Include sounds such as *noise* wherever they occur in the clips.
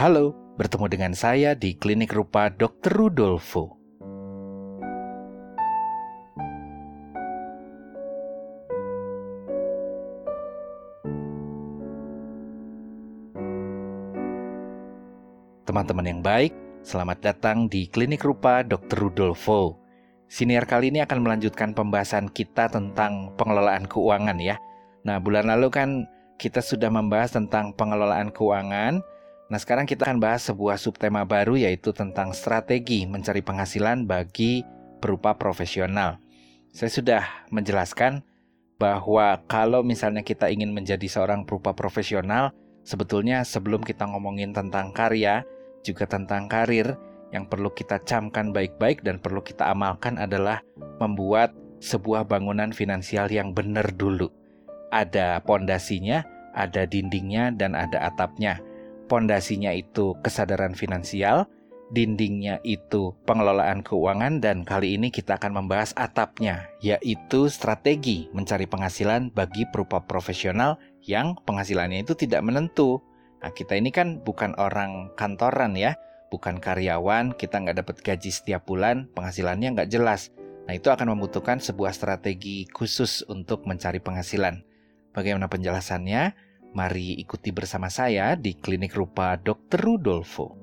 Halo, bertemu dengan saya di Klinik Rupa Dr. Rudolfo. Teman-teman yang baik, selamat datang di Klinik Rupa Dr. Rudolfo. Siniar kali ini akan melanjutkan pembahasan kita tentang pengelolaan keuangan ya. Nah, bulan lalu kan kita sudah membahas tentang pengelolaan keuangan, Nah, sekarang kita akan bahas sebuah subtema baru yaitu tentang strategi mencari penghasilan bagi berupa profesional. Saya sudah menjelaskan bahwa kalau misalnya kita ingin menjadi seorang berupa profesional, sebetulnya sebelum kita ngomongin tentang karya, juga tentang karir, yang perlu kita camkan baik-baik dan perlu kita amalkan adalah membuat sebuah bangunan finansial yang benar dulu. Ada pondasinya, ada dindingnya, dan ada atapnya pondasinya itu kesadaran finansial, dindingnya itu pengelolaan keuangan dan kali ini kita akan membahas atapnya yaitu strategi mencari penghasilan bagi perupa profesional yang penghasilannya itu tidak menentu. Nah, kita ini kan bukan orang kantoran ya, bukan karyawan, kita nggak dapat gaji setiap bulan, penghasilannya nggak jelas. Nah, itu akan membutuhkan sebuah strategi khusus untuk mencari penghasilan. Bagaimana penjelasannya? Mari ikuti bersama saya di Klinik Rupa Dr. Rudolfo.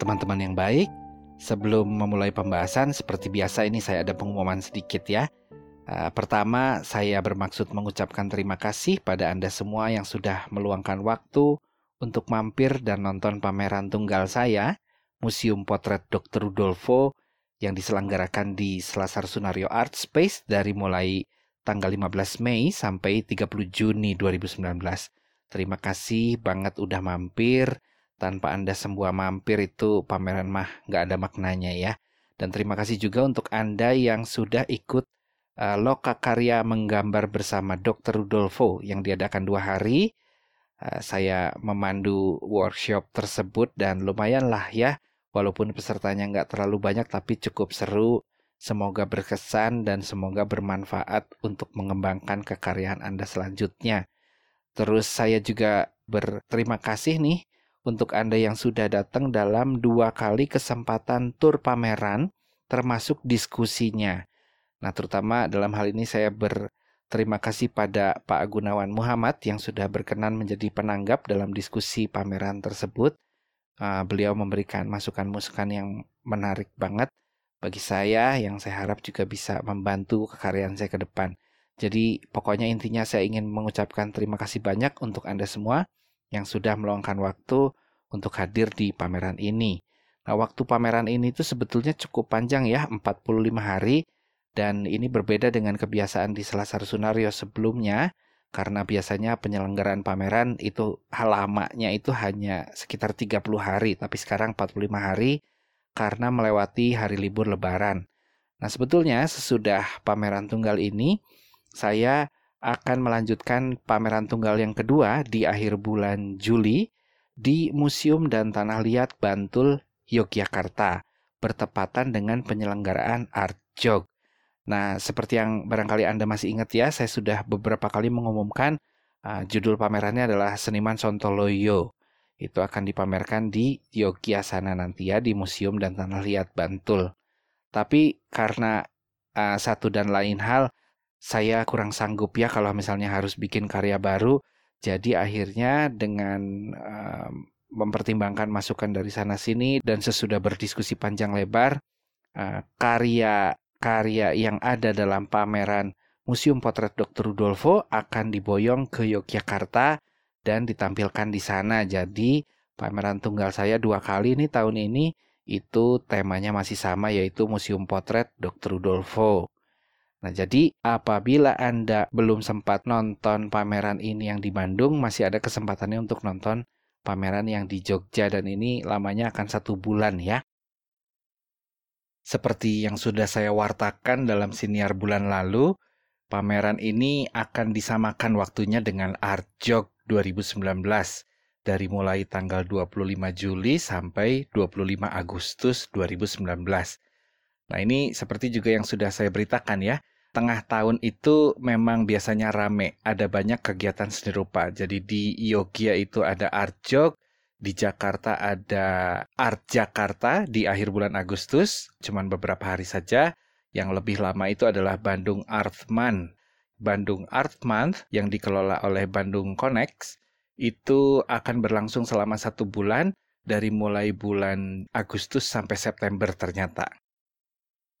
Teman-teman yang baik, Sebelum memulai pembahasan, seperti biasa ini saya ada pengumuman sedikit ya. Uh, pertama, saya bermaksud mengucapkan terima kasih pada Anda semua yang sudah meluangkan waktu untuk mampir dan nonton pameran tunggal saya, Museum Potret Dr. Rudolfo, yang diselenggarakan di Selasar Sunario Art Space dari mulai tanggal 15 Mei sampai 30 Juni 2019. Terima kasih banget udah mampir tanpa Anda semua mampir itu pameran mah nggak ada maknanya ya. Dan terima kasih juga untuk Anda yang sudah ikut uh, Loka Karya menggambar bersama Dr. Rudolfo yang diadakan dua hari. Uh, saya memandu workshop tersebut dan lumayanlah ya, walaupun pesertanya nggak terlalu banyak tapi cukup seru. Semoga berkesan dan semoga bermanfaat untuk mengembangkan kekaryaan Anda selanjutnya. Terus saya juga berterima kasih nih untuk Anda yang sudah datang dalam dua kali kesempatan tur pameran, termasuk diskusinya. Nah, terutama dalam hal ini saya berterima kasih pada Pak Gunawan Muhammad yang sudah berkenan menjadi penanggap dalam diskusi pameran tersebut. Uh, beliau memberikan masukan-masukan yang menarik banget bagi saya yang saya harap juga bisa membantu kekaryaan saya ke depan. Jadi pokoknya intinya saya ingin mengucapkan terima kasih banyak untuk Anda semua yang sudah meluangkan waktu untuk hadir di pameran ini. Nah, waktu pameran ini itu sebetulnya cukup panjang ya, 45 hari dan ini berbeda dengan kebiasaan di Selasar Sunario sebelumnya karena biasanya penyelenggaraan pameran itu lamanya itu hanya sekitar 30 hari, tapi sekarang 45 hari karena melewati hari libur lebaran. Nah, sebetulnya sesudah pameran tunggal ini saya akan melanjutkan pameran tunggal yang kedua di akhir bulan Juli di Museum dan Tanah Liat Bantul, Yogyakarta, bertepatan dengan penyelenggaraan Art Jog. Nah, seperti yang barangkali Anda masih ingat ya, saya sudah beberapa kali mengumumkan uh, judul pamerannya adalah Seniman Sontoloyo. Itu akan dipamerkan di Yogyakarta nanti ya, di Museum dan Tanah Liat Bantul. Tapi karena uh, satu dan lain hal, saya kurang sanggup ya kalau misalnya harus bikin karya baru. Jadi akhirnya dengan uh, mempertimbangkan masukan dari sana sini dan sesudah berdiskusi panjang lebar, uh, karya karya yang ada dalam pameran Museum Potret Dr. Rudolfo akan diboyong ke Yogyakarta dan ditampilkan di sana. Jadi pameran tunggal saya dua kali ini tahun ini itu temanya masih sama yaitu Museum Potret Dr. Rudolfo. Nah, jadi apabila Anda belum sempat nonton pameran ini yang di Bandung, masih ada kesempatannya untuk nonton pameran yang di Jogja dan ini lamanya akan satu bulan ya. Seperti yang sudah saya wartakan dalam siniar bulan lalu, pameran ini akan disamakan waktunya dengan Artjok 2019 dari mulai tanggal 25 Juli sampai 25 Agustus 2019. Nah ini seperti juga yang sudah saya beritakan ya, tengah tahun itu memang biasanya rame, ada banyak kegiatan seni rupa. Jadi di Yogyakarta itu ada Artjok, di Jakarta ada Art Jakarta di akhir bulan Agustus, cuman beberapa hari saja. Yang lebih lama itu adalah Bandung Art Month. Bandung Art Month yang dikelola oleh Bandung Connect itu akan berlangsung selama satu bulan dari mulai bulan Agustus sampai September ternyata.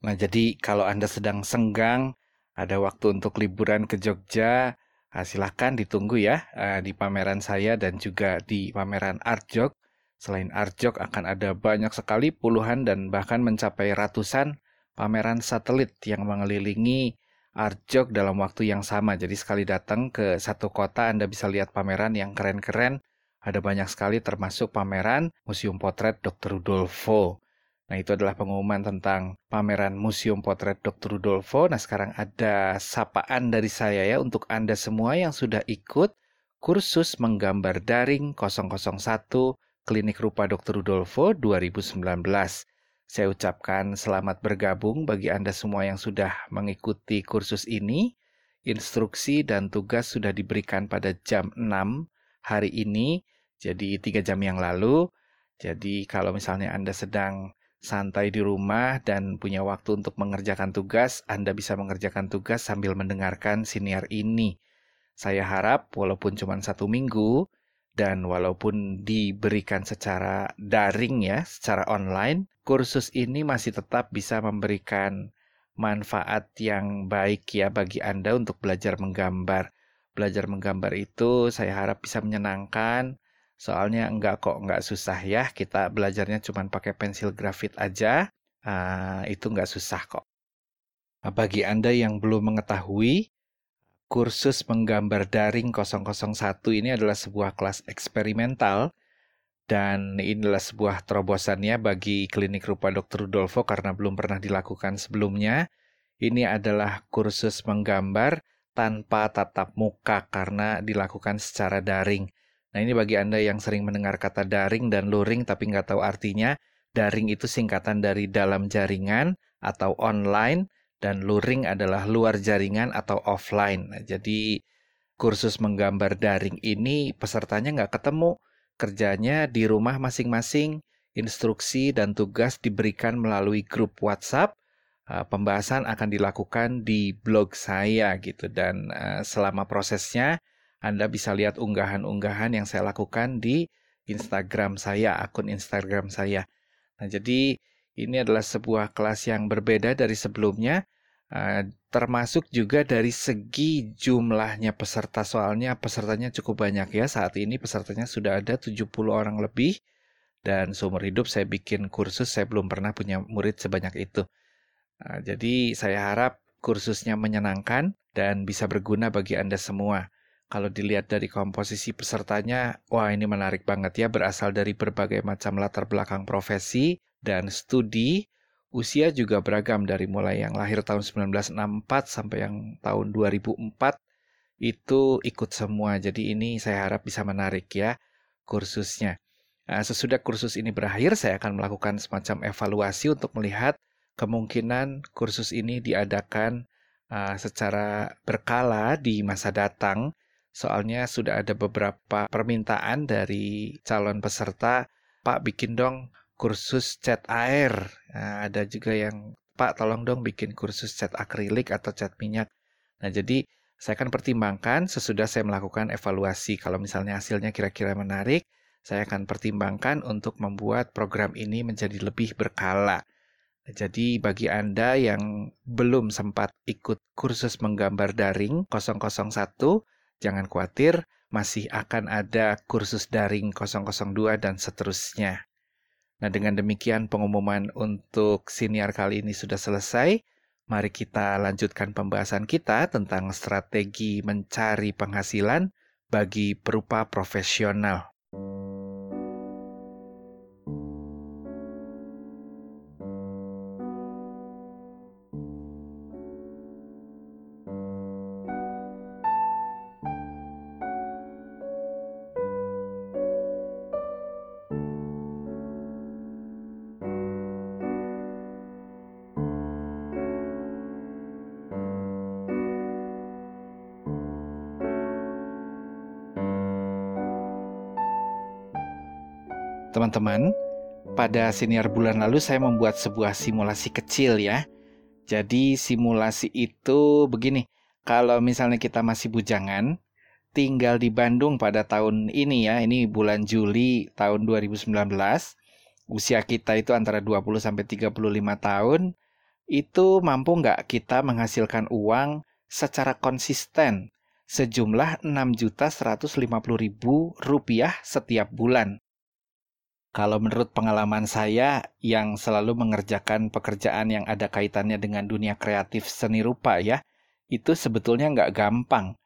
Nah jadi kalau Anda sedang senggang, ada waktu untuk liburan ke Jogja, Nah, silahkan ditunggu ya uh, di pameran saya dan juga di pameran Artjok. Selain Artjok akan ada banyak sekali puluhan dan bahkan mencapai ratusan pameran satelit yang mengelilingi Artjok dalam waktu yang sama. Jadi sekali datang ke satu kota Anda bisa lihat pameran yang keren-keren. Ada banyak sekali termasuk pameran Museum Potret Dr. Rudolfo. Nah, itu adalah pengumuman tentang pameran Museum Potret Dr. Rudolfo. Nah, sekarang ada sapaan dari saya ya untuk Anda semua yang sudah ikut kursus menggambar daring 001 Klinik Rupa Dr. Rudolfo 2019. Saya ucapkan selamat bergabung bagi Anda semua yang sudah mengikuti kursus ini. Instruksi dan tugas sudah diberikan pada jam 6 hari ini, jadi tiga jam yang lalu. Jadi kalau misalnya Anda sedang santai di rumah dan punya waktu untuk mengerjakan tugas, Anda bisa mengerjakan tugas sambil mendengarkan siniar ini. Saya harap walaupun cuma satu minggu dan walaupun diberikan secara daring ya, secara online, kursus ini masih tetap bisa memberikan manfaat yang baik ya bagi Anda untuk belajar menggambar. Belajar menggambar itu saya harap bisa menyenangkan, Soalnya enggak kok, enggak susah ya. Kita belajarnya cuma pakai pensil grafit aja. Uh, itu enggak susah kok. Nah, bagi Anda yang belum mengetahui, kursus menggambar daring 001 ini adalah sebuah kelas eksperimental dan ini adalah sebuah terobosannya bagi klinik rupa Dr. Rudolfo karena belum pernah dilakukan sebelumnya. Ini adalah kursus menggambar tanpa tatap muka karena dilakukan secara daring. Nah ini bagi Anda yang sering mendengar kata daring dan luring tapi nggak tahu artinya, daring itu singkatan dari dalam jaringan atau online, dan luring adalah luar jaringan atau offline. Nah, jadi kursus menggambar daring ini pesertanya nggak ketemu, kerjanya di rumah masing-masing, instruksi dan tugas diberikan melalui grup WhatsApp, uh, pembahasan akan dilakukan di blog saya gitu dan uh, selama prosesnya anda bisa lihat unggahan-unggahan yang saya lakukan di Instagram saya, akun Instagram saya. Nah, jadi ini adalah sebuah kelas yang berbeda dari sebelumnya, uh, termasuk juga dari segi jumlahnya peserta. Soalnya pesertanya cukup banyak ya. Saat ini pesertanya sudah ada 70 orang lebih. Dan seumur hidup saya bikin kursus, saya belum pernah punya murid sebanyak itu. Uh, jadi saya harap kursusnya menyenangkan dan bisa berguna bagi Anda semua. Kalau dilihat dari komposisi pesertanya, wah ini menarik banget ya, berasal dari berbagai macam latar belakang profesi dan studi. Usia juga beragam dari mulai yang lahir tahun 1964 sampai yang tahun 2004 itu ikut semua. Jadi ini saya harap bisa menarik ya kursusnya. Nah, sesudah kursus ini berakhir, saya akan melakukan semacam evaluasi untuk melihat kemungkinan kursus ini diadakan uh, secara berkala di masa datang Soalnya sudah ada beberapa permintaan dari calon peserta, Pak bikin dong kursus cat air. Nah, ada juga yang Pak tolong dong bikin kursus cat akrilik atau cat minyak. Nah, jadi saya akan pertimbangkan sesudah saya melakukan evaluasi. Kalau misalnya hasilnya kira-kira menarik, saya akan pertimbangkan untuk membuat program ini menjadi lebih berkala. Jadi bagi Anda yang belum sempat ikut kursus menggambar daring 001, Jangan khawatir, masih akan ada kursus daring 002 dan seterusnya. Nah, dengan demikian pengumuman untuk siniar kali ini sudah selesai. Mari kita lanjutkan pembahasan kita tentang strategi mencari penghasilan bagi perupa profesional. Teman-teman, pada senior bulan lalu saya membuat sebuah simulasi kecil ya. Jadi simulasi itu begini, kalau misalnya kita masih bujangan, tinggal di Bandung pada tahun ini ya, ini bulan Juli tahun 2019, usia kita itu antara 20 sampai 35 tahun, itu mampu nggak kita menghasilkan uang secara konsisten sejumlah 6.150.000 rupiah setiap bulan. Kalau menurut pengalaman saya yang selalu mengerjakan pekerjaan yang ada kaitannya dengan dunia kreatif seni rupa ya, itu sebetulnya nggak gampang.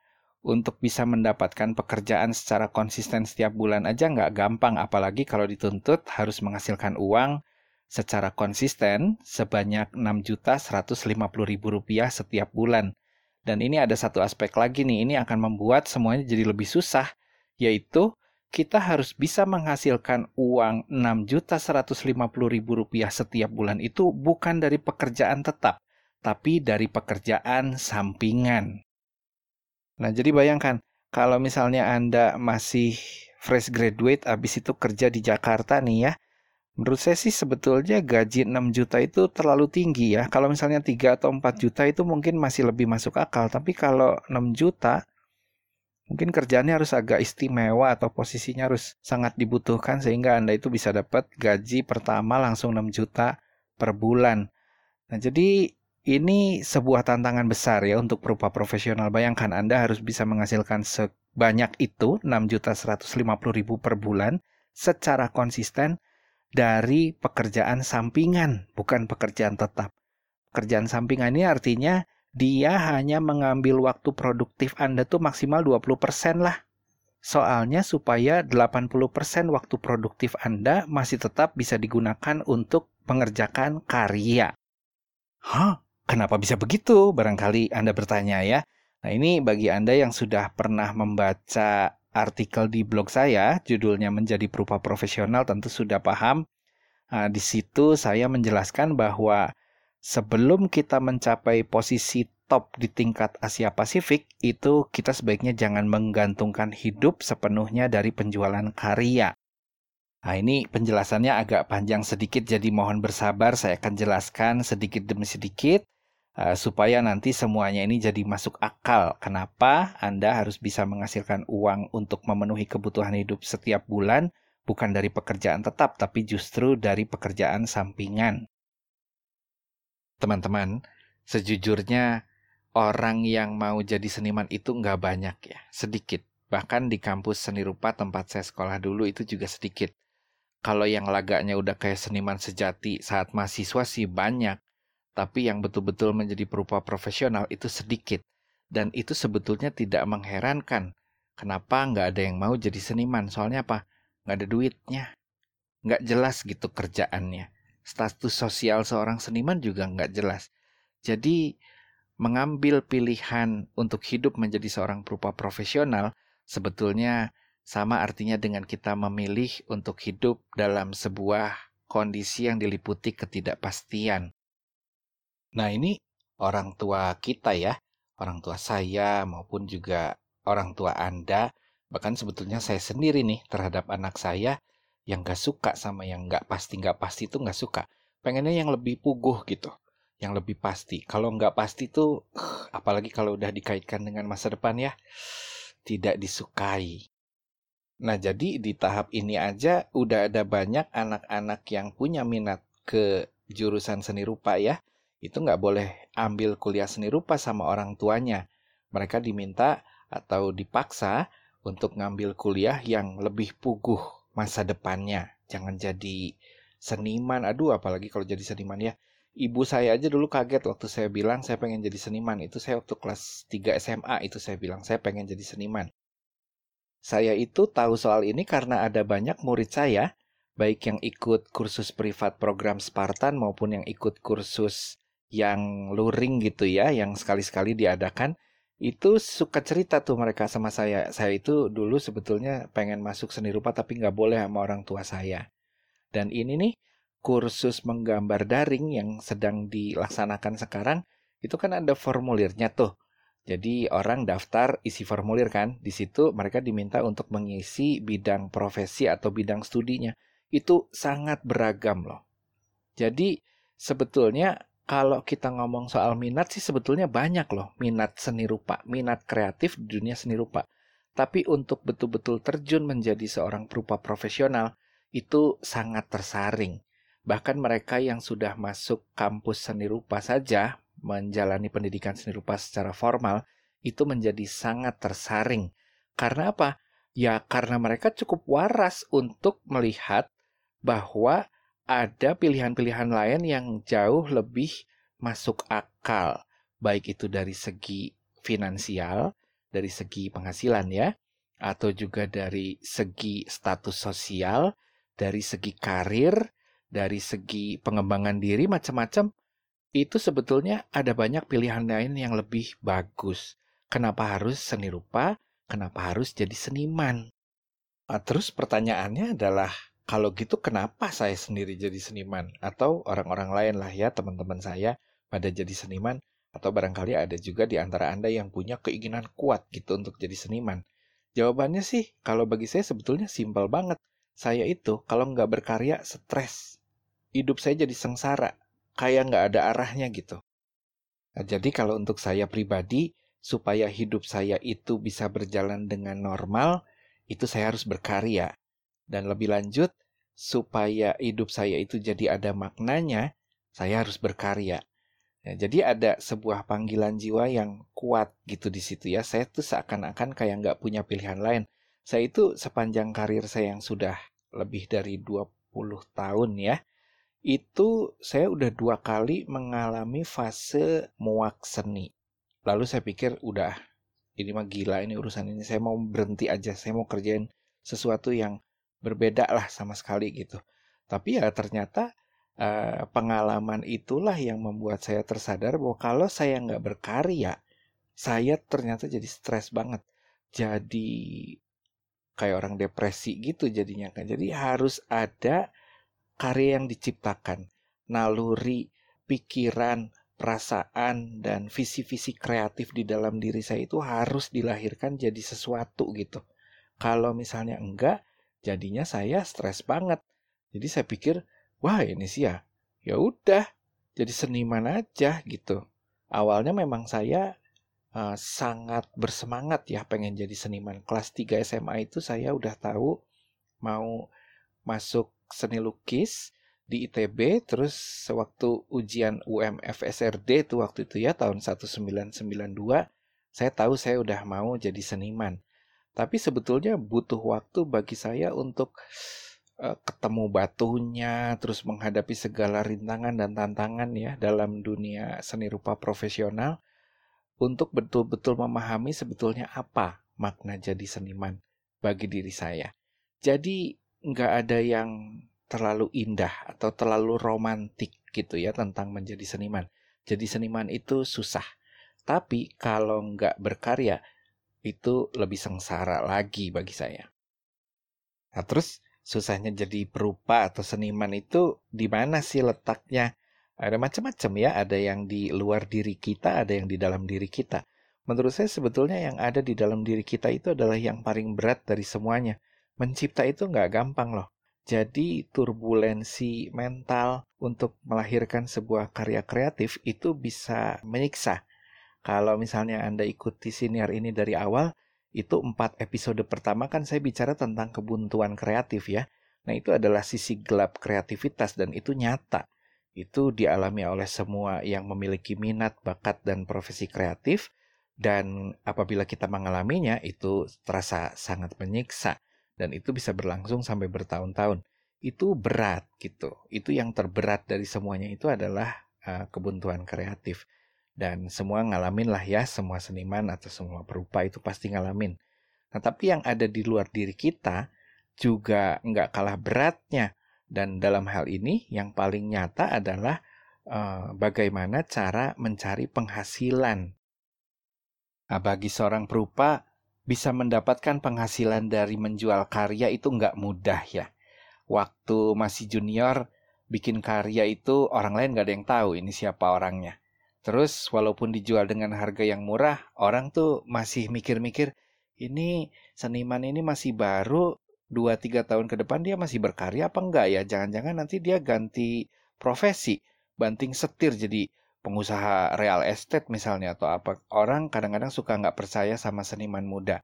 Untuk bisa mendapatkan pekerjaan secara konsisten setiap bulan aja nggak gampang, apalagi kalau dituntut harus menghasilkan uang secara konsisten sebanyak 6.150.000 rupiah setiap bulan. Dan ini ada satu aspek lagi nih, ini akan membuat semuanya jadi lebih susah, yaitu kita harus bisa menghasilkan uang 6.150.000 rupiah setiap bulan itu bukan dari pekerjaan tetap, tapi dari pekerjaan sampingan. Nah, jadi bayangkan kalau misalnya Anda masih fresh graduate habis itu kerja di Jakarta nih ya. Menurut saya sih sebetulnya gaji 6 juta itu terlalu tinggi ya. Kalau misalnya 3 atau 4 juta itu mungkin masih lebih masuk akal. Tapi kalau 6 juta mungkin kerjaannya harus agak istimewa atau posisinya harus sangat dibutuhkan sehingga Anda itu bisa dapat gaji pertama langsung 6 juta per bulan. Nah, jadi ini sebuah tantangan besar ya untuk perupa profesional. Bayangkan Anda harus bisa menghasilkan sebanyak itu 6.150.000 per bulan secara konsisten dari pekerjaan sampingan, bukan pekerjaan tetap. Pekerjaan sampingan ini artinya dia hanya mengambil waktu produktif Anda tuh maksimal 20% lah. Soalnya supaya 80% waktu produktif Anda masih tetap bisa digunakan untuk mengerjakan karya. Hah? Kenapa bisa begitu? Barangkali Anda bertanya ya. Nah, ini bagi Anda yang sudah pernah membaca artikel di blog saya, judulnya Menjadi Perupa Profesional, tentu sudah paham. Nah, di situ saya menjelaskan bahwa sebelum kita mencapai posisi top di tingkat Asia Pasifik, itu kita sebaiknya jangan menggantungkan hidup sepenuhnya dari penjualan karya. Nah, ini penjelasannya agak panjang sedikit, jadi mohon bersabar. Saya akan jelaskan sedikit demi sedikit uh, supaya nanti semuanya ini jadi masuk akal. Kenapa Anda harus bisa menghasilkan uang untuk memenuhi kebutuhan hidup setiap bulan, bukan dari pekerjaan tetap, tapi justru dari pekerjaan sampingan. Teman-teman, sejujurnya orang yang mau jadi seniman itu nggak banyak ya, sedikit. Bahkan di kampus seni rupa tempat saya sekolah dulu itu juga sedikit kalau yang laganya udah kayak seniman sejati saat mahasiswa sih banyak, tapi yang betul-betul menjadi perupa profesional itu sedikit. Dan itu sebetulnya tidak mengherankan. Kenapa nggak ada yang mau jadi seniman? Soalnya apa? Nggak ada duitnya. Nggak jelas gitu kerjaannya. Status sosial seorang seniman juga nggak jelas. Jadi, mengambil pilihan untuk hidup menjadi seorang perupa profesional sebetulnya sama artinya dengan kita memilih untuk hidup dalam sebuah kondisi yang diliputi ketidakpastian. Nah, ini orang tua kita ya, orang tua saya maupun juga orang tua Anda, bahkan sebetulnya saya sendiri nih terhadap anak saya yang gak suka sama yang gak pasti gak pasti itu gak suka. Pengennya yang lebih puguh gitu, yang lebih pasti. Kalau nggak pasti tuh, *sighs* apalagi kalau udah dikaitkan dengan masa depan ya, *sighs* tidak disukai. Nah, jadi di tahap ini aja udah ada banyak anak-anak yang punya minat ke jurusan seni rupa ya. Itu nggak boleh ambil kuliah seni rupa sama orang tuanya. Mereka diminta atau dipaksa untuk ngambil kuliah yang lebih puguh masa depannya. Jangan jadi seniman. Aduh, apalagi kalau jadi seniman ya. Ibu saya aja dulu kaget waktu saya bilang saya pengen jadi seniman. Itu saya waktu kelas 3 SMA itu saya bilang saya pengen jadi seniman. Saya itu tahu soal ini karena ada banyak murid saya, baik yang ikut kursus privat program Spartan maupun yang ikut kursus yang luring gitu ya, yang sekali-sekali diadakan, itu suka cerita tuh mereka sama saya. Saya itu dulu sebetulnya pengen masuk seni rupa tapi nggak boleh sama orang tua saya. Dan ini nih kursus menggambar daring yang sedang dilaksanakan sekarang, itu kan ada formulirnya tuh. Jadi orang daftar isi formulir kan, di situ mereka diminta untuk mengisi bidang profesi atau bidang studinya. itu sangat beragam loh. Jadi sebetulnya kalau kita ngomong soal minat sih sebetulnya banyak loh minat seni rupa, minat kreatif di dunia seni rupa. Tapi untuk betul-betul terjun menjadi seorang perupa profesional itu sangat tersaring. Bahkan mereka yang sudah masuk kampus seni rupa saja menjalani pendidikan seni rupa secara formal itu menjadi sangat tersaring. Karena apa? Ya karena mereka cukup waras untuk melihat bahwa ada pilihan-pilihan lain yang jauh lebih masuk akal, baik itu dari segi finansial, dari segi penghasilan ya, atau juga dari segi status sosial, dari segi karir, dari segi pengembangan diri macam-macam. Itu sebetulnya ada banyak pilihan lain yang lebih bagus. Kenapa harus seni rupa? Kenapa harus jadi seniman? Nah, terus pertanyaannya adalah, kalau gitu kenapa saya sendiri jadi seniman? Atau orang-orang lain lah ya, teman-teman saya pada jadi seniman? Atau barangkali ada juga di antara Anda yang punya keinginan kuat gitu untuk jadi seniman. Jawabannya sih, kalau bagi saya sebetulnya simpel banget. Saya itu kalau nggak berkarya stres. Hidup saya jadi sengsara. Kayak nggak ada arahnya gitu. Nah, jadi kalau untuk saya pribadi, supaya hidup saya itu bisa berjalan dengan normal, itu saya harus berkarya. Dan lebih lanjut, supaya hidup saya itu jadi ada maknanya, saya harus berkarya. Ya, jadi ada sebuah panggilan jiwa yang kuat gitu di situ ya. Saya tuh seakan-akan kayak nggak punya pilihan lain. Saya itu sepanjang karir saya yang sudah lebih dari 20 tahun ya, itu saya udah dua kali mengalami fase muak seni lalu saya pikir udah ini mah gila ini urusan ini saya mau berhenti aja saya mau kerjain sesuatu yang berbeda lah sama sekali gitu. Tapi ya ternyata uh, pengalaman itulah yang membuat saya tersadar bahwa kalau saya nggak berkarya saya ternyata jadi stres banget. Jadi kayak orang depresi gitu jadinya kan. Jadi harus ada karya yang diciptakan naluri pikiran perasaan dan visi-visi kreatif di dalam diri saya itu harus dilahirkan jadi sesuatu gitu. Kalau misalnya enggak, jadinya saya stres banget. Jadi saya pikir, wah ini sih ya, ya udah, jadi seniman aja gitu. Awalnya memang saya uh, sangat bersemangat ya pengen jadi seniman. Kelas 3 SMA itu saya udah tahu mau masuk seni lukis di ITB terus sewaktu ujian UMF SRD itu waktu itu ya tahun 1992 saya tahu saya udah mau jadi seniman tapi sebetulnya butuh waktu bagi saya untuk uh, ketemu batunya terus menghadapi segala rintangan dan tantangan ya dalam dunia seni rupa profesional untuk betul-betul memahami sebetulnya apa makna jadi seniman bagi diri saya jadi nggak ada yang terlalu indah atau terlalu romantik gitu ya tentang menjadi seniman. Jadi seniman itu susah. Tapi kalau nggak berkarya, itu lebih sengsara lagi bagi saya. Nah terus susahnya jadi perupa atau seniman itu di mana sih letaknya? Ada macam-macam ya, ada yang di luar diri kita, ada yang di dalam diri kita. Menurut saya sebetulnya yang ada di dalam diri kita itu adalah yang paling berat dari semuanya. Mencipta itu nggak gampang loh. Jadi turbulensi mental untuk melahirkan sebuah karya kreatif itu bisa menyiksa. Kalau misalnya Anda ikuti siniar ini dari awal, itu empat episode pertama kan saya bicara tentang kebuntuan kreatif ya. Nah itu adalah sisi gelap kreativitas dan itu nyata. Itu dialami oleh semua yang memiliki minat, bakat, dan profesi kreatif. Dan apabila kita mengalaminya, itu terasa sangat menyiksa dan itu bisa berlangsung sampai bertahun-tahun. Itu berat gitu. Itu yang terberat dari semuanya itu adalah uh, kebuntuan kreatif. Dan semua ngalamin lah ya, semua seniman atau semua perupa itu pasti ngalamin. Nah tapi yang ada di luar diri kita juga nggak kalah beratnya. Dan dalam hal ini yang paling nyata adalah uh, bagaimana cara mencari penghasilan. Nah, bagi seorang perupa, bisa mendapatkan penghasilan dari menjual karya itu nggak mudah ya. Waktu masih junior, bikin karya itu orang lain nggak ada yang tahu ini siapa orangnya. Terus walaupun dijual dengan harga yang murah, orang tuh masih mikir-mikir, ini seniman ini masih baru, 2-3 tahun ke depan dia masih berkarya apa enggak ya? Jangan-jangan nanti dia ganti profesi, banting setir jadi pengusaha real estate misalnya atau apa. Orang kadang-kadang suka nggak percaya sama seniman muda.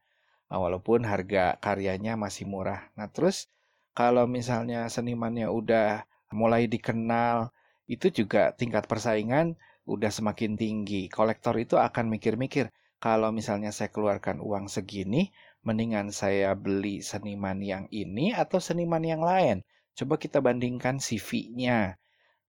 Nah, walaupun harga karyanya masih murah. Nah terus kalau misalnya senimannya udah mulai dikenal, itu juga tingkat persaingan udah semakin tinggi. Kolektor itu akan mikir-mikir, kalau misalnya saya keluarkan uang segini, mendingan saya beli seniman yang ini atau seniman yang lain. Coba kita bandingkan CV-nya.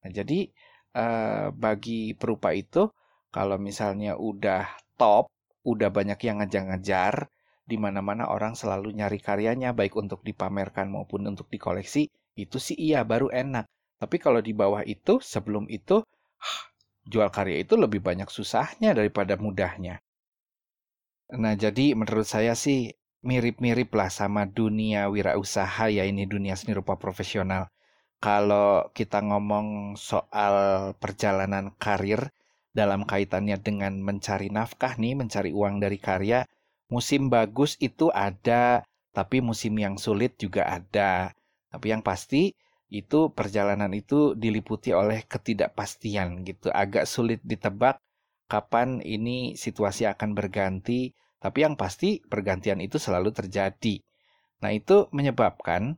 Nah, jadi eh, bagi perupa itu, kalau misalnya udah top, udah banyak yang ngejar-ngejar, di mana-mana orang selalu nyari karyanya baik untuk dipamerkan maupun untuk dikoleksi, itu sih iya baru enak. Tapi kalau di bawah itu, sebelum itu, jual karya itu lebih banyak susahnya daripada mudahnya. Nah, jadi menurut saya sih mirip-mirip lah sama dunia wirausaha ya ini dunia seni rupa profesional. Kalau kita ngomong soal perjalanan karir dalam kaitannya dengan mencari nafkah nih, mencari uang dari karya, Musim bagus itu ada, tapi musim yang sulit juga ada. Tapi yang pasti itu perjalanan itu diliputi oleh ketidakpastian gitu. Agak sulit ditebak kapan ini situasi akan berganti, tapi yang pasti pergantian itu selalu terjadi. Nah, itu menyebabkan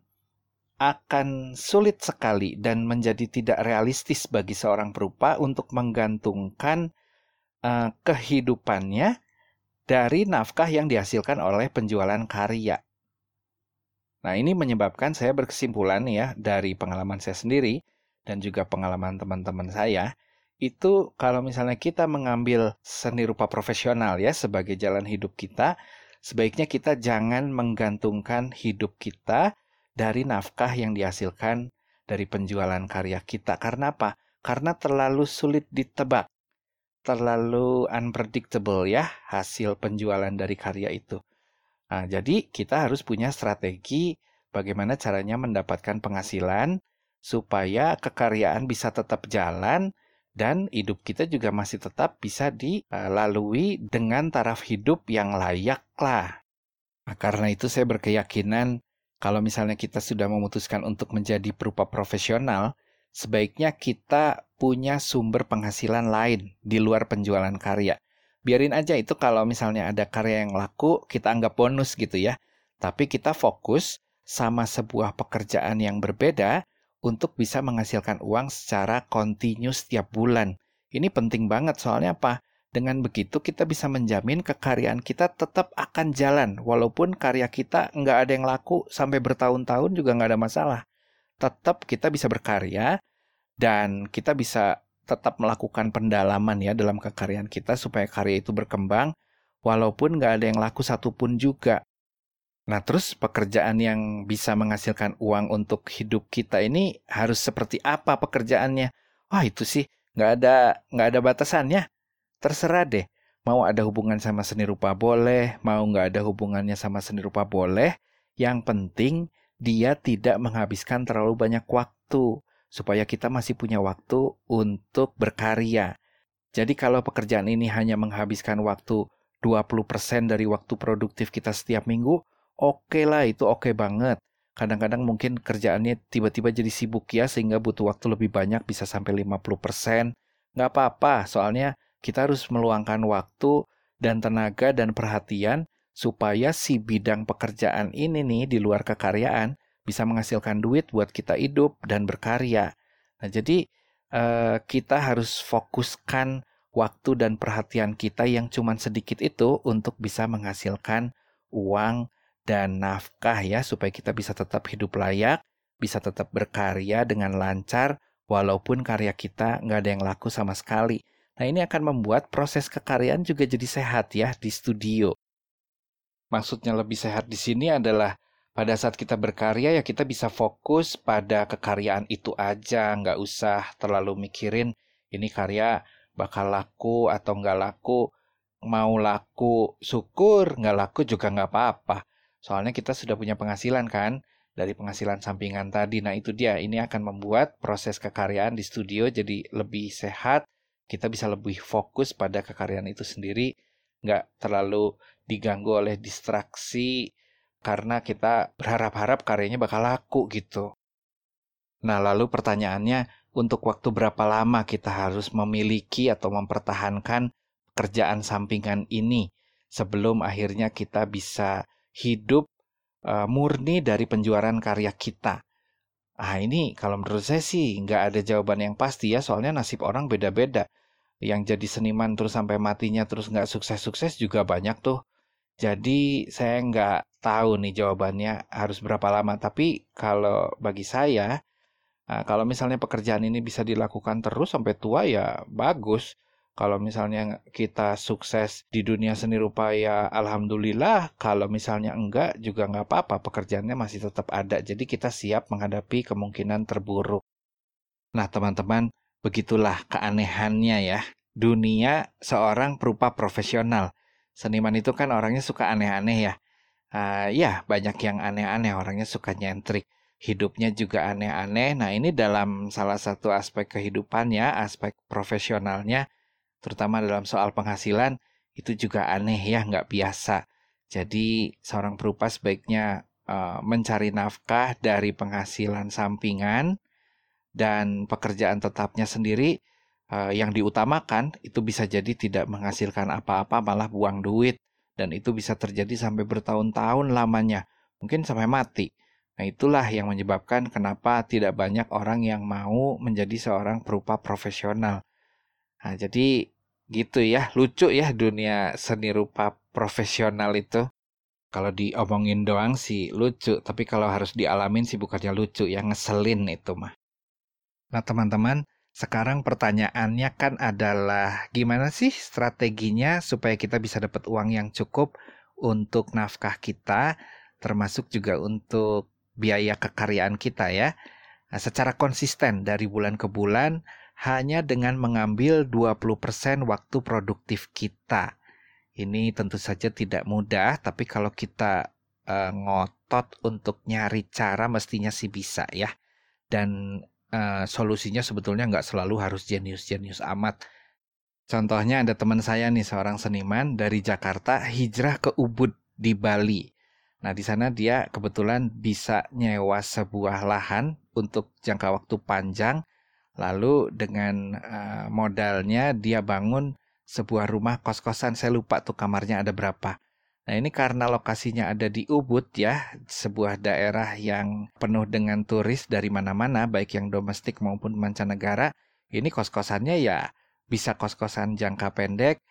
akan sulit sekali dan menjadi tidak realistis bagi seorang perupa untuk menggantungkan uh, kehidupannya dari nafkah yang dihasilkan oleh penjualan karya. Nah, ini menyebabkan saya berkesimpulan ya dari pengalaman saya sendiri dan juga pengalaman teman-teman saya, itu kalau misalnya kita mengambil seni rupa profesional ya sebagai jalan hidup kita, sebaiknya kita jangan menggantungkan hidup kita dari nafkah yang dihasilkan dari penjualan karya kita. Karena apa? Karena terlalu sulit ditebak terlalu unpredictable ya hasil penjualan dari karya itu. Nah, jadi kita harus punya strategi bagaimana caranya mendapatkan penghasilan supaya kekaryaan bisa tetap jalan dan hidup kita juga masih tetap bisa dilalui dengan taraf hidup yang layak lah. Nah, karena itu saya berkeyakinan kalau misalnya kita sudah memutuskan untuk menjadi perupa profesional, sebaiknya kita punya sumber penghasilan lain di luar penjualan karya. Biarin aja itu kalau misalnya ada karya yang laku, kita anggap bonus gitu ya. Tapi kita fokus sama sebuah pekerjaan yang berbeda untuk bisa menghasilkan uang secara kontinu setiap bulan. Ini penting banget soalnya apa? Dengan begitu kita bisa menjamin kekaryaan kita tetap akan jalan. Walaupun karya kita nggak ada yang laku sampai bertahun-tahun juga nggak ada masalah tetap kita bisa berkarya dan kita bisa tetap melakukan pendalaman ya dalam kekaryaan kita supaya karya itu berkembang walaupun nggak ada yang laku satupun juga. Nah terus pekerjaan yang bisa menghasilkan uang untuk hidup kita ini harus seperti apa pekerjaannya? Wah itu sih nggak ada nggak ada batasannya. Terserah deh. Mau ada hubungan sama seni rupa boleh, mau nggak ada hubungannya sama seni rupa boleh. Yang penting dia tidak menghabiskan terlalu banyak waktu supaya kita masih punya waktu untuk berkarya. Jadi kalau pekerjaan ini hanya menghabiskan waktu 20% dari waktu produktif kita setiap minggu, oke okay lah itu oke okay banget. Kadang-kadang mungkin kerjaannya tiba-tiba jadi sibuk ya sehingga butuh waktu lebih banyak bisa sampai 50%. Nggak apa-apa, soalnya kita harus meluangkan waktu dan tenaga dan perhatian supaya si bidang pekerjaan ini nih di luar kekaryaan bisa menghasilkan duit buat kita hidup dan berkarya. Nah, jadi eh, kita harus fokuskan waktu dan perhatian kita yang cuma sedikit itu untuk bisa menghasilkan uang dan nafkah ya supaya kita bisa tetap hidup layak, bisa tetap berkarya dengan lancar walaupun karya kita nggak ada yang laku sama sekali. Nah ini akan membuat proses kekaryaan juga jadi sehat ya di studio maksudnya lebih sehat di sini adalah pada saat kita berkarya ya kita bisa fokus pada kekaryaan itu aja, nggak usah terlalu mikirin ini karya bakal laku atau nggak laku. Mau laku syukur, nggak laku juga nggak apa-apa. Soalnya kita sudah punya penghasilan kan dari penghasilan sampingan tadi. Nah itu dia, ini akan membuat proses kekaryaan di studio jadi lebih sehat. Kita bisa lebih fokus pada kekaryaan itu sendiri, nggak terlalu diganggu oleh distraksi karena kita berharap-harap karyanya bakal laku gitu. Nah, lalu pertanyaannya, untuk waktu berapa lama kita harus memiliki atau mempertahankan pekerjaan sampingan ini sebelum akhirnya kita bisa hidup uh, murni dari penjualan karya kita? Ah ini kalau menurut saya sih nggak ada jawaban yang pasti ya, soalnya nasib orang beda-beda. Yang jadi seniman terus sampai matinya terus nggak sukses-sukses juga banyak tuh. Jadi saya nggak tahu nih jawabannya harus berapa lama. Tapi kalau bagi saya, Nah, kalau misalnya pekerjaan ini bisa dilakukan terus sampai tua ya bagus. Kalau misalnya kita sukses di dunia seni rupa ya alhamdulillah. Kalau misalnya enggak juga nggak apa-apa. Pekerjaannya masih tetap ada. Jadi kita siap menghadapi kemungkinan terburuk. Nah teman-teman, begitulah keanehannya ya. Dunia seorang perupa profesional. Seniman itu kan orangnya suka aneh-aneh ya. Uh, ya banyak yang aneh-aneh orangnya suka nyentrik hidupnya juga aneh-aneh. Nah, ini dalam salah satu aspek kehidupannya, aspek profesionalnya, terutama dalam soal penghasilan, itu juga aneh ya, nggak biasa. Jadi, seorang perupa sebaiknya uh, mencari nafkah dari penghasilan sampingan dan pekerjaan tetapnya sendiri uh, yang diutamakan itu bisa jadi tidak menghasilkan apa-apa, malah buang duit. Dan itu bisa terjadi sampai bertahun-tahun lamanya, mungkin sampai mati. Nah, itulah yang menyebabkan kenapa tidak banyak orang yang mau menjadi seorang perupa profesional. Nah, jadi gitu ya, lucu ya dunia seni rupa profesional itu. Kalau diomongin doang sih lucu, tapi kalau harus dialamin sih bukannya lucu, yang ngeselin itu mah. Nah, teman-teman, sekarang pertanyaannya kan adalah gimana sih strateginya supaya kita bisa dapat uang yang cukup untuk nafkah kita, termasuk juga untuk biaya kekaryaan kita ya. Nah, secara konsisten dari bulan ke bulan hanya dengan mengambil 20% waktu produktif kita. Ini tentu saja tidak mudah, tapi kalau kita uh, ngotot untuk nyari cara mestinya sih bisa ya. Dan uh, solusinya sebetulnya nggak selalu harus jenius-jenius amat. Contohnya ada teman saya nih seorang seniman dari Jakarta hijrah ke Ubud di Bali. Nah, di sana dia kebetulan bisa nyewa sebuah lahan untuk jangka waktu panjang. Lalu dengan uh, modalnya dia bangun sebuah rumah kos-kosan. Saya lupa tuh kamarnya ada berapa. Nah, ini karena lokasinya ada di Ubud ya, sebuah daerah yang penuh dengan turis dari mana-mana, baik yang domestik maupun mancanegara. Ini kos-kosannya ya bisa kos-kosan jangka pendek,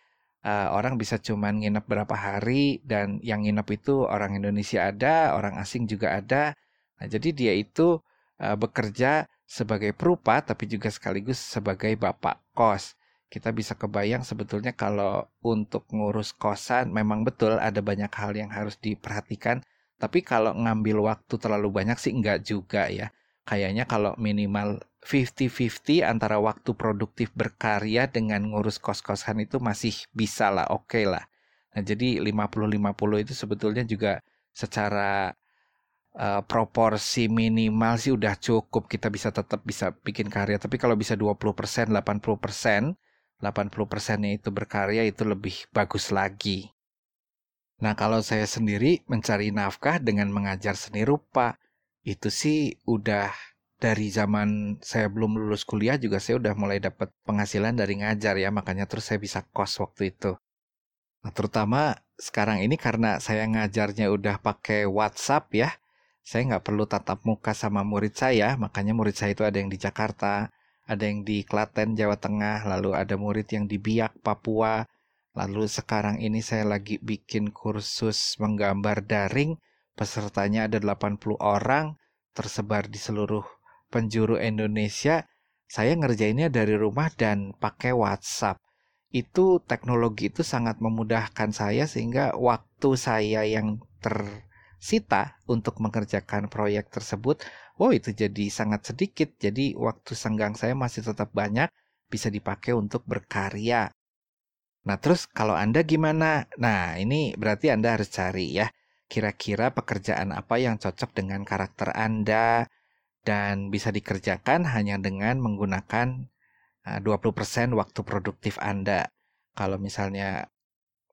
uh, orang bisa cuman nginep berapa hari dan yang nginep itu orang Indonesia ada, orang asing juga ada. Nah, jadi dia itu uh, bekerja sebagai perupa tapi juga sekaligus sebagai bapak kos. Kita bisa kebayang sebetulnya kalau untuk ngurus kosan memang betul ada banyak hal yang harus diperhatikan. Tapi kalau ngambil waktu terlalu banyak sih enggak juga ya. Kayaknya kalau minimal 50-50 antara waktu produktif berkarya dengan ngurus kos-kosan itu masih bisa lah, oke okay lah. Nah, jadi 50-50 itu sebetulnya juga secara uh, proporsi minimal sih udah cukup. Kita bisa tetap bisa bikin karya. Tapi kalau bisa 20%, 80%, 80%-nya itu berkarya itu lebih bagus lagi. Nah, kalau saya sendiri mencari nafkah dengan mengajar seni rupa, itu sih udah dari zaman saya belum lulus kuliah juga saya udah mulai dapat penghasilan dari ngajar ya, makanya terus saya bisa kos waktu itu. Nah, terutama sekarang ini karena saya ngajarnya udah pakai WhatsApp ya, saya nggak perlu tatap muka sama murid saya, makanya murid saya itu ada yang di Jakarta, ada yang di Klaten, Jawa Tengah, lalu ada murid yang di Biak, Papua, lalu sekarang ini saya lagi bikin kursus menggambar daring, pesertanya ada 80 orang, tersebar di seluruh penjuru Indonesia, saya ngerjainnya dari rumah dan pakai WhatsApp. Itu teknologi itu sangat memudahkan saya sehingga waktu saya yang tersita untuk mengerjakan proyek tersebut, wow itu jadi sangat sedikit. Jadi waktu senggang saya masih tetap banyak bisa dipakai untuk berkarya. Nah, terus kalau Anda gimana? Nah, ini berarti Anda harus cari ya. Kira-kira pekerjaan apa yang cocok dengan karakter Anda, dan bisa dikerjakan hanya dengan menggunakan 20% ah, waktu produktif Anda. Kalau misalnya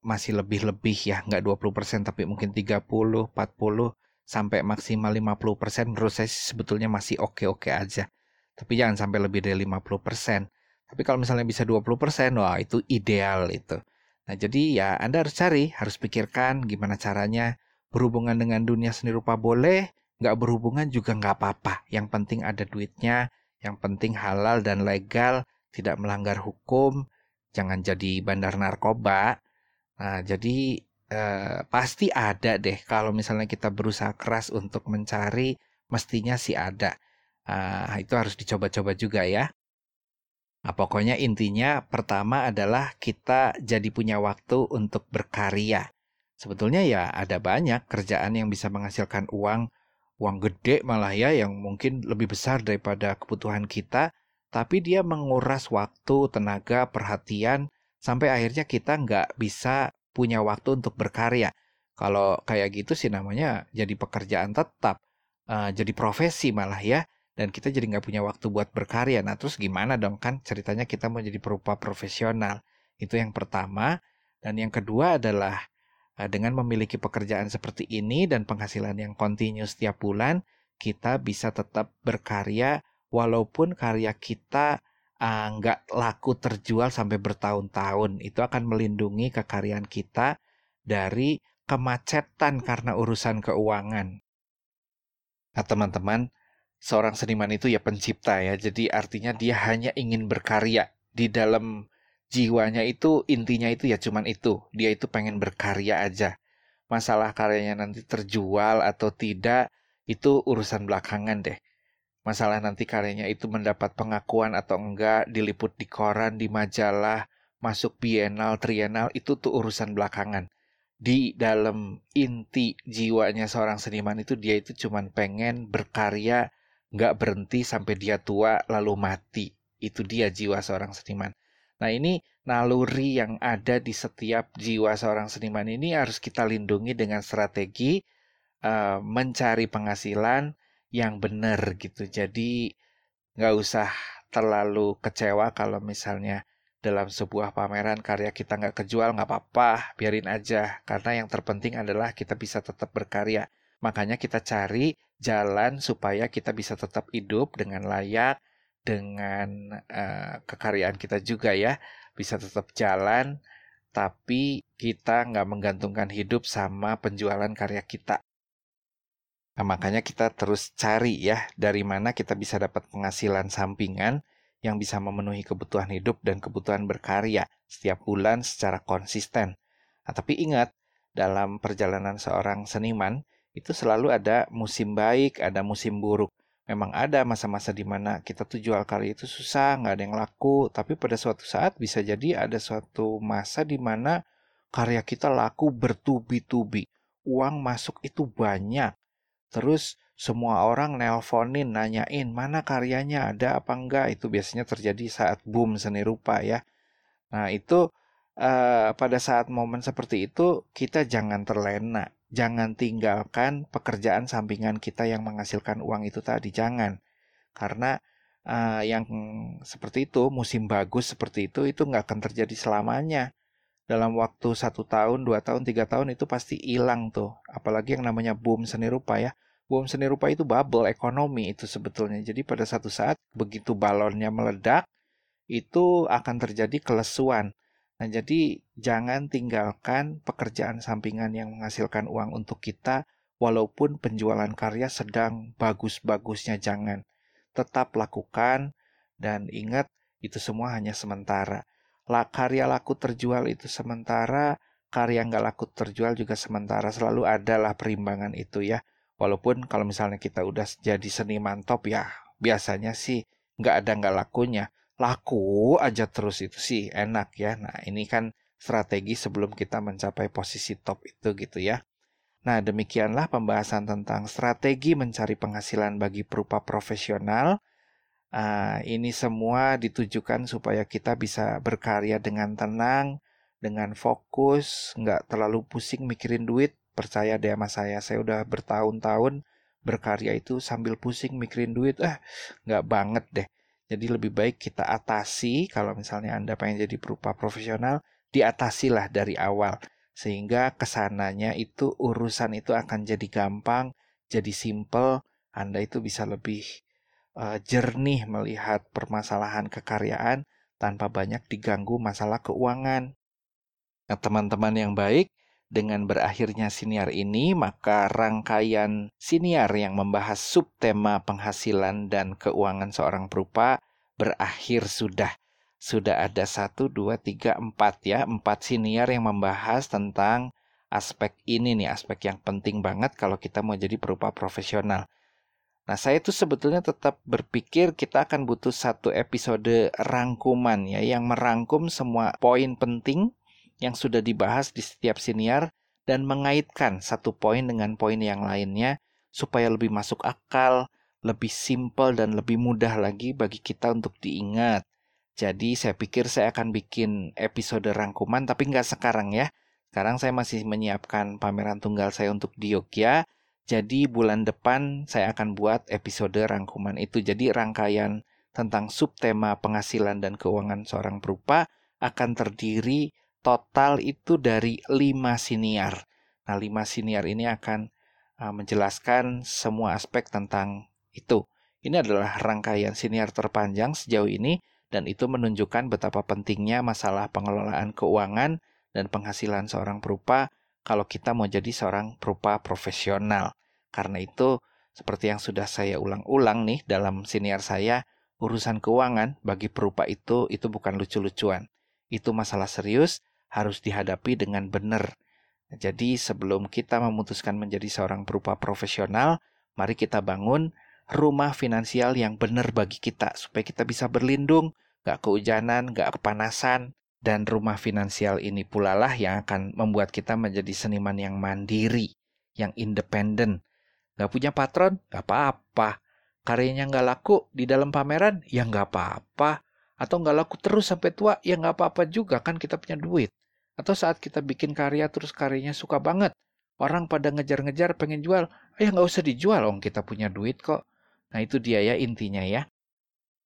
masih lebih-lebih ya, nggak 20% tapi mungkin 30, 40 sampai maksimal 50% menurut saya sebetulnya masih oke-oke aja. Tapi jangan sampai lebih dari 50%. Tapi kalau misalnya bisa 20%, wah itu ideal itu. Nah, jadi ya Anda harus cari, harus pikirkan gimana caranya berhubungan dengan dunia seni rupa boleh, nggak berhubungan juga nggak apa-apa. Yang penting ada duitnya, yang penting halal dan legal, tidak melanggar hukum, jangan jadi bandar narkoba. Nah, jadi eh, pasti ada deh kalau misalnya kita berusaha keras untuk mencari, mestinya sih ada. Uh, itu harus dicoba-coba juga ya. Nah, pokoknya intinya pertama adalah kita jadi punya waktu untuk berkarya. Sebetulnya ya ada banyak kerjaan yang bisa menghasilkan uang, uang gede malah ya yang mungkin lebih besar daripada kebutuhan kita, tapi dia menguras waktu, tenaga, perhatian, sampai akhirnya kita nggak bisa punya waktu untuk berkarya. Kalau kayak gitu sih namanya jadi pekerjaan tetap, uh, jadi profesi malah ya dan kita jadi nggak punya waktu buat berkarya. Nah terus gimana dong kan ceritanya kita mau jadi perupa profesional. Itu yang pertama. Dan yang kedua adalah eh, dengan memiliki pekerjaan seperti ini dan penghasilan yang kontinu setiap bulan, kita bisa tetap berkarya walaupun karya kita uh, nggak laku terjual sampai bertahun-tahun. Itu akan melindungi kekaryaan kita dari kemacetan karena urusan keuangan. Nah teman-teman, seorang seniman itu ya pencipta ya. Jadi artinya dia hanya ingin berkarya di dalam jiwanya itu intinya itu ya cuman itu. Dia itu pengen berkarya aja. Masalah karyanya nanti terjual atau tidak itu urusan belakangan deh. Masalah nanti karyanya itu mendapat pengakuan atau enggak, diliput di koran, di majalah, masuk bienal, trienal, itu tuh urusan belakangan. Di dalam inti jiwanya seorang seniman itu dia itu cuman pengen berkarya nggak berhenti sampai dia tua lalu mati. Itu dia jiwa seorang seniman. Nah ini naluri yang ada di setiap jiwa seorang seniman ini harus kita lindungi dengan strategi uh, mencari penghasilan yang benar gitu. Jadi nggak usah terlalu kecewa kalau misalnya dalam sebuah pameran karya kita nggak kejual nggak apa-apa biarin aja karena yang terpenting adalah kita bisa tetap berkarya Makanya kita cari jalan supaya kita bisa tetap hidup dengan layak, dengan uh, kekaryaan kita juga ya, bisa tetap jalan, tapi kita nggak menggantungkan hidup sama penjualan karya kita. Nah, makanya kita terus cari ya dari mana kita bisa dapat penghasilan sampingan yang bisa memenuhi kebutuhan hidup dan kebutuhan berkarya setiap bulan secara konsisten. Nah, tapi ingat, dalam perjalanan seorang seniman, itu selalu ada musim baik, ada musim buruk. Memang ada masa-masa di mana kita tuh jual kali itu susah, nggak ada yang laku. Tapi pada suatu saat bisa jadi ada suatu masa di mana karya kita laku bertubi-tubi. Uang masuk itu banyak. Terus semua orang nelponin, nanyain mana karyanya, ada apa enggak. Itu biasanya terjadi saat boom seni rupa ya. Nah itu uh, pada saat momen seperti itu kita jangan terlena. Jangan tinggalkan pekerjaan sampingan kita yang menghasilkan uang itu tadi. Jangan. Karena uh, yang seperti itu musim bagus seperti itu itu nggak akan terjadi selamanya dalam waktu satu tahun dua tahun tiga tahun itu pasti hilang tuh apalagi yang namanya boom seni rupa ya boom seni rupa itu bubble ekonomi itu sebetulnya jadi pada satu saat begitu balonnya meledak itu akan terjadi kelesuan Nah, jadi jangan tinggalkan pekerjaan sampingan yang menghasilkan uang untuk kita, walaupun penjualan karya sedang bagus-bagusnya jangan. Tetap lakukan, dan ingat, itu semua hanya sementara. Karya laku terjual itu sementara, karya nggak laku terjual juga sementara. Selalu adalah perimbangan itu ya. Walaupun kalau misalnya kita udah jadi seniman top ya, biasanya sih nggak ada nggak lakunya laku aja terus itu sih enak ya. Nah, ini kan strategi sebelum kita mencapai posisi top itu gitu ya. Nah, demikianlah pembahasan tentang strategi mencari penghasilan bagi perupa profesional. Uh, ini semua ditujukan supaya kita bisa berkarya dengan tenang, dengan fokus, nggak terlalu pusing mikirin duit. Percaya deh sama saya, saya udah bertahun-tahun berkarya itu sambil pusing mikirin duit. Ah, nggak banget deh. Jadi lebih baik kita atasi kalau misalnya Anda pengen jadi perupa profesional diatasilah dari awal sehingga ke sananya itu urusan itu akan jadi gampang, jadi simple, Anda itu bisa lebih uh, jernih melihat permasalahan kekaryaan tanpa banyak diganggu masalah keuangan. Nah, teman-teman yang baik, dengan berakhirnya siniar ini, maka rangkaian siniar yang membahas subtema penghasilan dan keuangan seorang perupa berakhir sudah. Sudah ada satu, dua, tiga, empat ya. Empat siniar yang membahas tentang aspek ini nih, aspek yang penting banget kalau kita mau jadi perupa profesional. Nah, saya tuh sebetulnya tetap berpikir kita akan butuh satu episode rangkuman ya, yang merangkum semua poin penting yang sudah dibahas di setiap siniar dan mengaitkan satu poin dengan poin yang lainnya supaya lebih masuk akal, lebih simpel dan lebih mudah lagi bagi kita untuk diingat. Jadi saya pikir saya akan bikin episode rangkuman tapi nggak sekarang ya. Sekarang saya masih menyiapkan pameran tunggal saya untuk di Yogyakarta. Jadi bulan depan saya akan buat episode rangkuman itu. Jadi rangkaian tentang subtema penghasilan dan keuangan seorang perupa akan terdiri total itu dari lima siniar. Nah, lima siniar ini akan uh, menjelaskan semua aspek tentang itu. Ini adalah rangkaian siniar terpanjang sejauh ini dan itu menunjukkan betapa pentingnya masalah pengelolaan keuangan dan penghasilan seorang perupa kalau kita mau jadi seorang perupa profesional. Karena itu, seperti yang sudah saya ulang-ulang nih dalam siniar saya, urusan keuangan bagi perupa itu itu bukan lucu-lucuan. Itu masalah serius harus dihadapi dengan benar. Jadi sebelum kita memutuskan menjadi seorang berupa profesional, mari kita bangun rumah finansial yang benar bagi kita supaya kita bisa berlindung, gak kehujanan, gak kepanasan, dan rumah finansial ini pula lah yang akan membuat kita menjadi seniman yang mandiri, yang independen. Gak punya patron, gak apa-apa. Karyanya gak laku di dalam pameran, ya gak apa-apa. Atau nggak laku terus sampai tua? Ya nggak apa-apa juga. Kan kita punya duit. Atau saat kita bikin karya terus karyanya suka banget orang pada ngejar-ngejar pengen jual. Ya nggak usah dijual om kita punya duit kok. Nah itu dia ya intinya ya.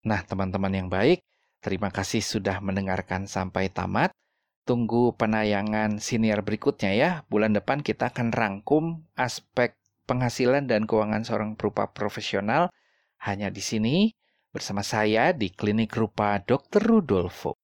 Nah teman-teman yang baik terima kasih sudah mendengarkan sampai tamat. Tunggu penayangan senior berikutnya ya. Bulan depan kita akan rangkum aspek penghasilan dan keuangan seorang perupa profesional hanya di sini bersama saya di Klinik Rupa Dr. Rudolfo.